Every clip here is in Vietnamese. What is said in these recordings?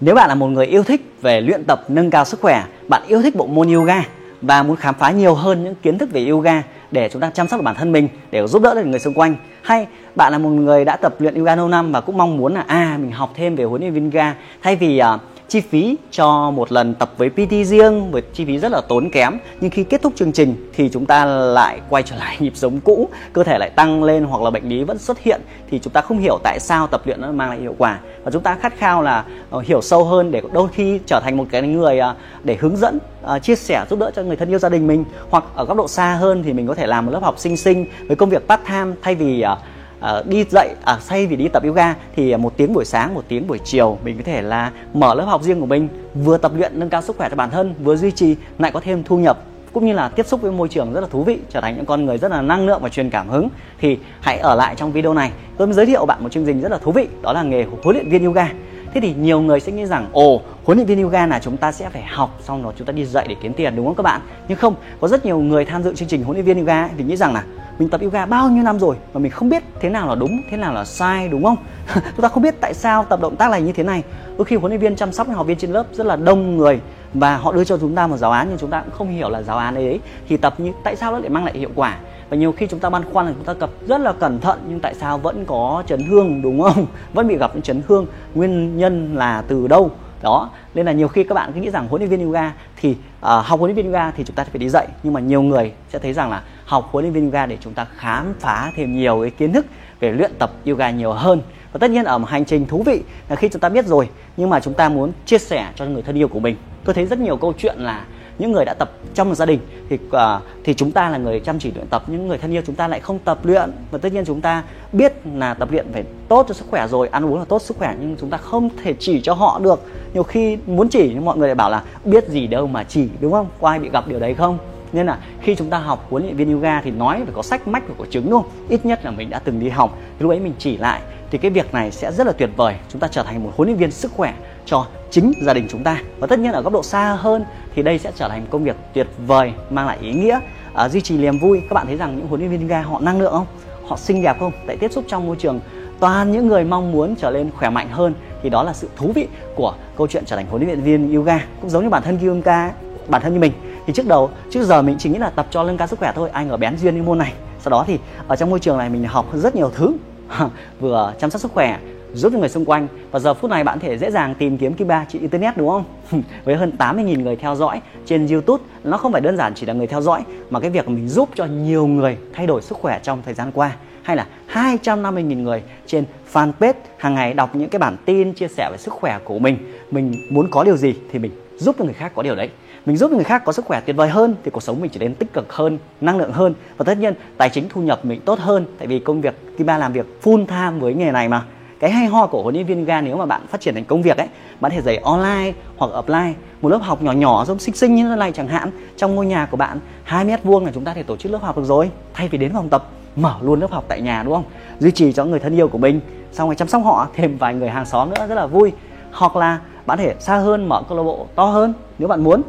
Nếu bạn là một người yêu thích về luyện tập nâng cao sức khỏe, bạn yêu thích bộ môn yoga và muốn khám phá nhiều hơn những kiến thức về yoga để chúng ta chăm sóc được bản thân mình để giúp đỡ được người xung quanh. Hay bạn là một người đã tập luyện yoga lâu năm và cũng mong muốn là à mình học thêm về huấn luyện viên yoga. Thay vì uh, chi phí cho một lần tập với PT riêng với chi phí rất là tốn kém. Nhưng khi kết thúc chương trình thì chúng ta lại quay trở lại nhịp sống cũ cơ thể lại tăng lên hoặc là bệnh lý vẫn xuất hiện thì chúng ta không hiểu tại sao tập luyện nó mang lại hiệu quả. Và chúng ta khát khao là uh, hiểu sâu hơn để đôi khi trở thành một cái người uh, để hướng dẫn uh, chia sẻ giúp đỡ cho người thân yêu gia đình mình. Hoặc ở góc độ xa hơn thì mình có thể làm một lớp học sinh sinh với công việc part time thay vì uh, uh, đi dậy à say vì đi tập yoga thì à, một tiếng buổi sáng một tiếng buổi chiều mình có thể là mở lớp học riêng của mình vừa tập luyện nâng cao sức khỏe cho bản thân vừa duy trì lại có thêm thu nhập cũng như là tiếp xúc với môi trường rất là thú vị trở thành những con người rất là năng lượng và truyền cảm hứng. Thì hãy ở lại trong video này tôi mới giới thiệu bạn một chương trình rất là thú vị đó là nghề huấn luyện viên yoga. Thế thì nhiều người sẽ nghĩ rằng ồ huấn luyện viên yoga là chúng ta sẽ phải học xong rồi chúng ta đi dạy để kiếm tiền đúng không các bạn? Nhưng không có rất nhiều người tham dự chương trình huấn luyện viên yoga thì nghĩ rằng là mình tập yoga bao nhiêu năm rồi mà mình không biết thế nào là đúng, thế nào là sai, đúng không? Chúng ta không biết tại sao tập động tác này như thế này. Đôi khi huấn luyện viên chăm sóc học viên trên lớp rất là đông người và họ đưa cho chúng ta một giáo án nhưng chúng ta cũng không hiểu là giáo án ấy thì tập như, tại sao nó lại mang lại hiệu quả? Và nhiều khi chúng ta băn khoăn là chúng ta tập rất là cẩn thận nhưng tại sao vẫn có chấn thương, đúng không? Vẫn bị gặp những chấn thương. Nguyên nhân là từ đâu? Đó nên là nhiều khi các bạn cứ nghĩ rằng huấn luyện viên yoga thì uh, học huấn luyện viên yoga thì chúng ta phải đi dạy nhưng mà nhiều người sẽ thấy rằng là học huấn luyện viên yoga để chúng ta khám phá thêm nhiều cái kiến thức về luyện tập yoga nhiều hơn. Và tất nhiên ở một hành trình thú vị là khi chúng ta biết rồi nhưng mà chúng ta muốn chia sẻ cho người thân yêu của mình. Tôi thấy rất nhiều câu chuyện là những người đã tập trong một gia đình thì uh, thì chúng ta là người chăm chỉ luyện tập. Những người thân yêu chúng ta lại không tập luyện. Và tất nhiên chúng ta biết là tập luyện phải tốt cho sức khỏe rồi ăn uống là tốt sức khỏe nhưng chúng ta không thể chỉ cho họ được. Nhiều khi muốn chỉ nhưng mọi người lại bảo là biết gì đâu mà chỉ đúng không? Có ai bị gặp điều đấy không? Nên là khi chúng ta học huấn luyện viên yoga thì nói phải có sách mách và có chứng đúng không? Ít nhất là mình đã từng đi học thì lúc ấy mình chỉ lại. Thì cái việc này sẽ rất là tuyệt vời. Chúng ta trở thành một huấn luyện viên sức khỏe cho chính gia đình chúng ta. Và tất nhiên ở góc độ xa hơn thì đây sẽ trở thành công việc tuyệt vời mang lại ý nghĩa à, duy trì niềm vui. Các bạn thấy rằng những huấn luyện viên yoga họ năng lượng không? Họ xinh đẹp không? Tại tiếp xúc trong môi trường toàn những người mong muốn trở lên khỏe mạnh hơn thì đó là sự thú vị của câu chuyện trở thành huấn luyện viên yoga cũng giống như bản thân yoga bản thân như mình. Thì trước đầu trước giờ mình chỉ nghĩ là tập cho nâng cao sức khỏe thôi. Ai ngờ bén duyên với môn này. Sau đó thì ở trong môi trường này mình học rất nhiều thứ. Vừa chăm sóc sức khỏe giúp cho người xung quanh. Và giờ phút này bạn có thể dễ dàng tìm kiếm Kiba trên internet đúng không? Với hơn 80.000 người theo dõi trên YouTube, nó không phải đơn giản chỉ là người theo dõi mà cái việc mình giúp cho nhiều người thay đổi sức khỏe trong thời gian qua. Hay là 250.000 người trên fanpage hàng ngày đọc những cái bản tin chia sẻ về sức khỏe của mình. Mình muốn có điều gì thì mình giúp cho người khác có điều đấy. Mình giúp người khác có sức khỏe tuyệt vời hơn thì cuộc sống mình trở nên tích cực hơn năng lượng hơn. Và tất nhiên tài chính thu nhập mình tốt hơn. Tại vì công việc kiba làm việc full time với nghề này mà cái hay ho của huấn luyện viên yoga nếu mà bạn phát triển thành công việc ấy, bạn thể dạy online hoặc offline một lớp học nhỏ nhỏ giống xinh xinh như thế này chẳng hạn, trong ngôi nhà của bạn, hai mét vuông là chúng ta thể tổ chức lớp học được rồi. Thay vì đến phòng tập, mở luôn lớp học tại nhà, đúng không? Duy trì cho người thân yêu của mình, xong rồi chăm sóc họ thêm vài người hàng xóm nữa, rất là vui. Hoặc là bạn thể xa hơn, mở câu lạc bộ to hơn, nếu bạn muốn.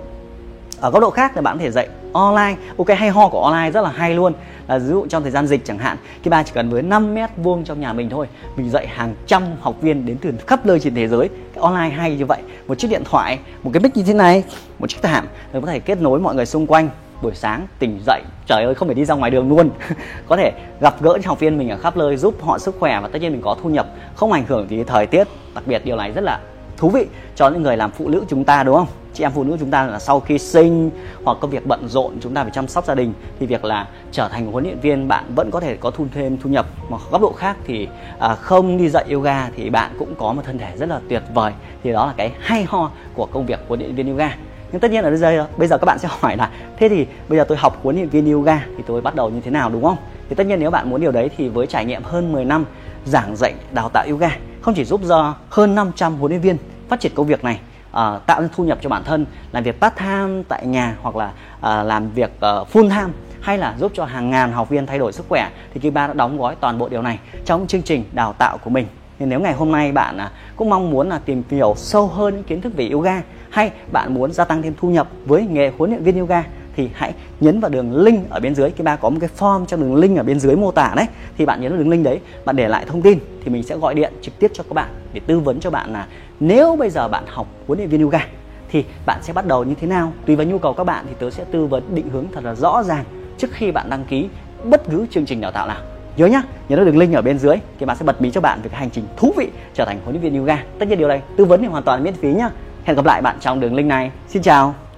Ở góc độ khác thì bạn có thể dạy online. Ok, hay ho của online rất là hay luôn là ví dụ trong thời gian dịch chẳng hạn, cái ba chỉ cần với 5 mét vuông trong nhà mình thôi, mình dạy hàng trăm học viên đến từ khắp nơi trên thế giới. Cái online hay như vậy, một chiếc điện thoại, một cái mic như thế này, một chiếc thảm để có thể kết nối mọi người xung quanh. Buổi sáng tỉnh dậy, trời ơi, không phải đi ra ngoài đường luôn. Có thể gặp gỡ những học viên mình ở khắp nơi, giúp họ sức khỏe và tất nhiên mình có thu nhập, không ảnh hưởng gì thời tiết. Đặc biệt điều này rất là thú vị cho những người làm phụ nữ chúng ta, đúng không? Chị em phụ nữ chúng ta là sau khi sinh hoặc công việc bận rộn chúng ta phải chăm sóc gia đình thì việc là trở thành huấn luyện viên bạn vẫn có thể có thu thêm thu nhập. Mà góc độ khác thì à, không đi dạy yoga thì bạn cũng có một thân thể rất là tuyệt vời. Thì đó là cái hay ho của công việc huấn luyện viên yoga. Nhưng tất nhiên ở bây giờ bây giờ các bạn sẽ hỏi là thế thì bây giờ tôi học huấn luyện viên yoga thì tôi bắt đầu như thế nào đúng không? Thì tất nhiên nếu bạn muốn điều đấy thì với trải nghiệm hơn 10 năm giảng dạy đào tạo yoga không chỉ giúp cho hơn 500 huấn luyện viên phát triển công việc này Ờ, tạo ra thu nhập cho bản thân làm việc part time tại nhà hoặc là uh, làm việc uh, full time hay là giúp cho hàng ngàn học viên thay đổi sức khỏe thì Kiba đã đóng gói toàn bộ điều này trong chương trình đào tạo của mình. Nên nếu ngày hôm nay bạn uh, cũng mong muốn là tìm hiểu sâu hơn những kiến thức về yoga hay bạn muốn gia tăng thêm thu nhập với nghề huấn luyện viên yoga thì hãy nhấn vào đường link ở bên dưới. Cái ba có một cái form trong đường link ở bên dưới mô tả đấy. Thì bạn nhấn vào đường link đấy bạn để lại thông tin thì mình sẽ gọi điện trực tiếp cho các bạn để tư vấn cho bạn là nếu bây giờ bạn học huấn luyện viên yoga, thì bạn sẽ bắt đầu như thế nào? Tùy vào nhu cầu các bạn thì tớ sẽ tư vấn định hướng thật là rõ ràng trước khi bạn đăng ký bất cứ chương trình đào tạo nào. Nhớ nhá, nhớ được đường link ở bên dưới thì bạn sẽ bật mí cho bạn về cái hành trình thú vị trở thành huấn luyện viên yoga. Tất nhiên điều này tư vấn thì hoàn toàn miễn phí nhá. Hẹn gặp lại bạn trong đường link này. Xin chào!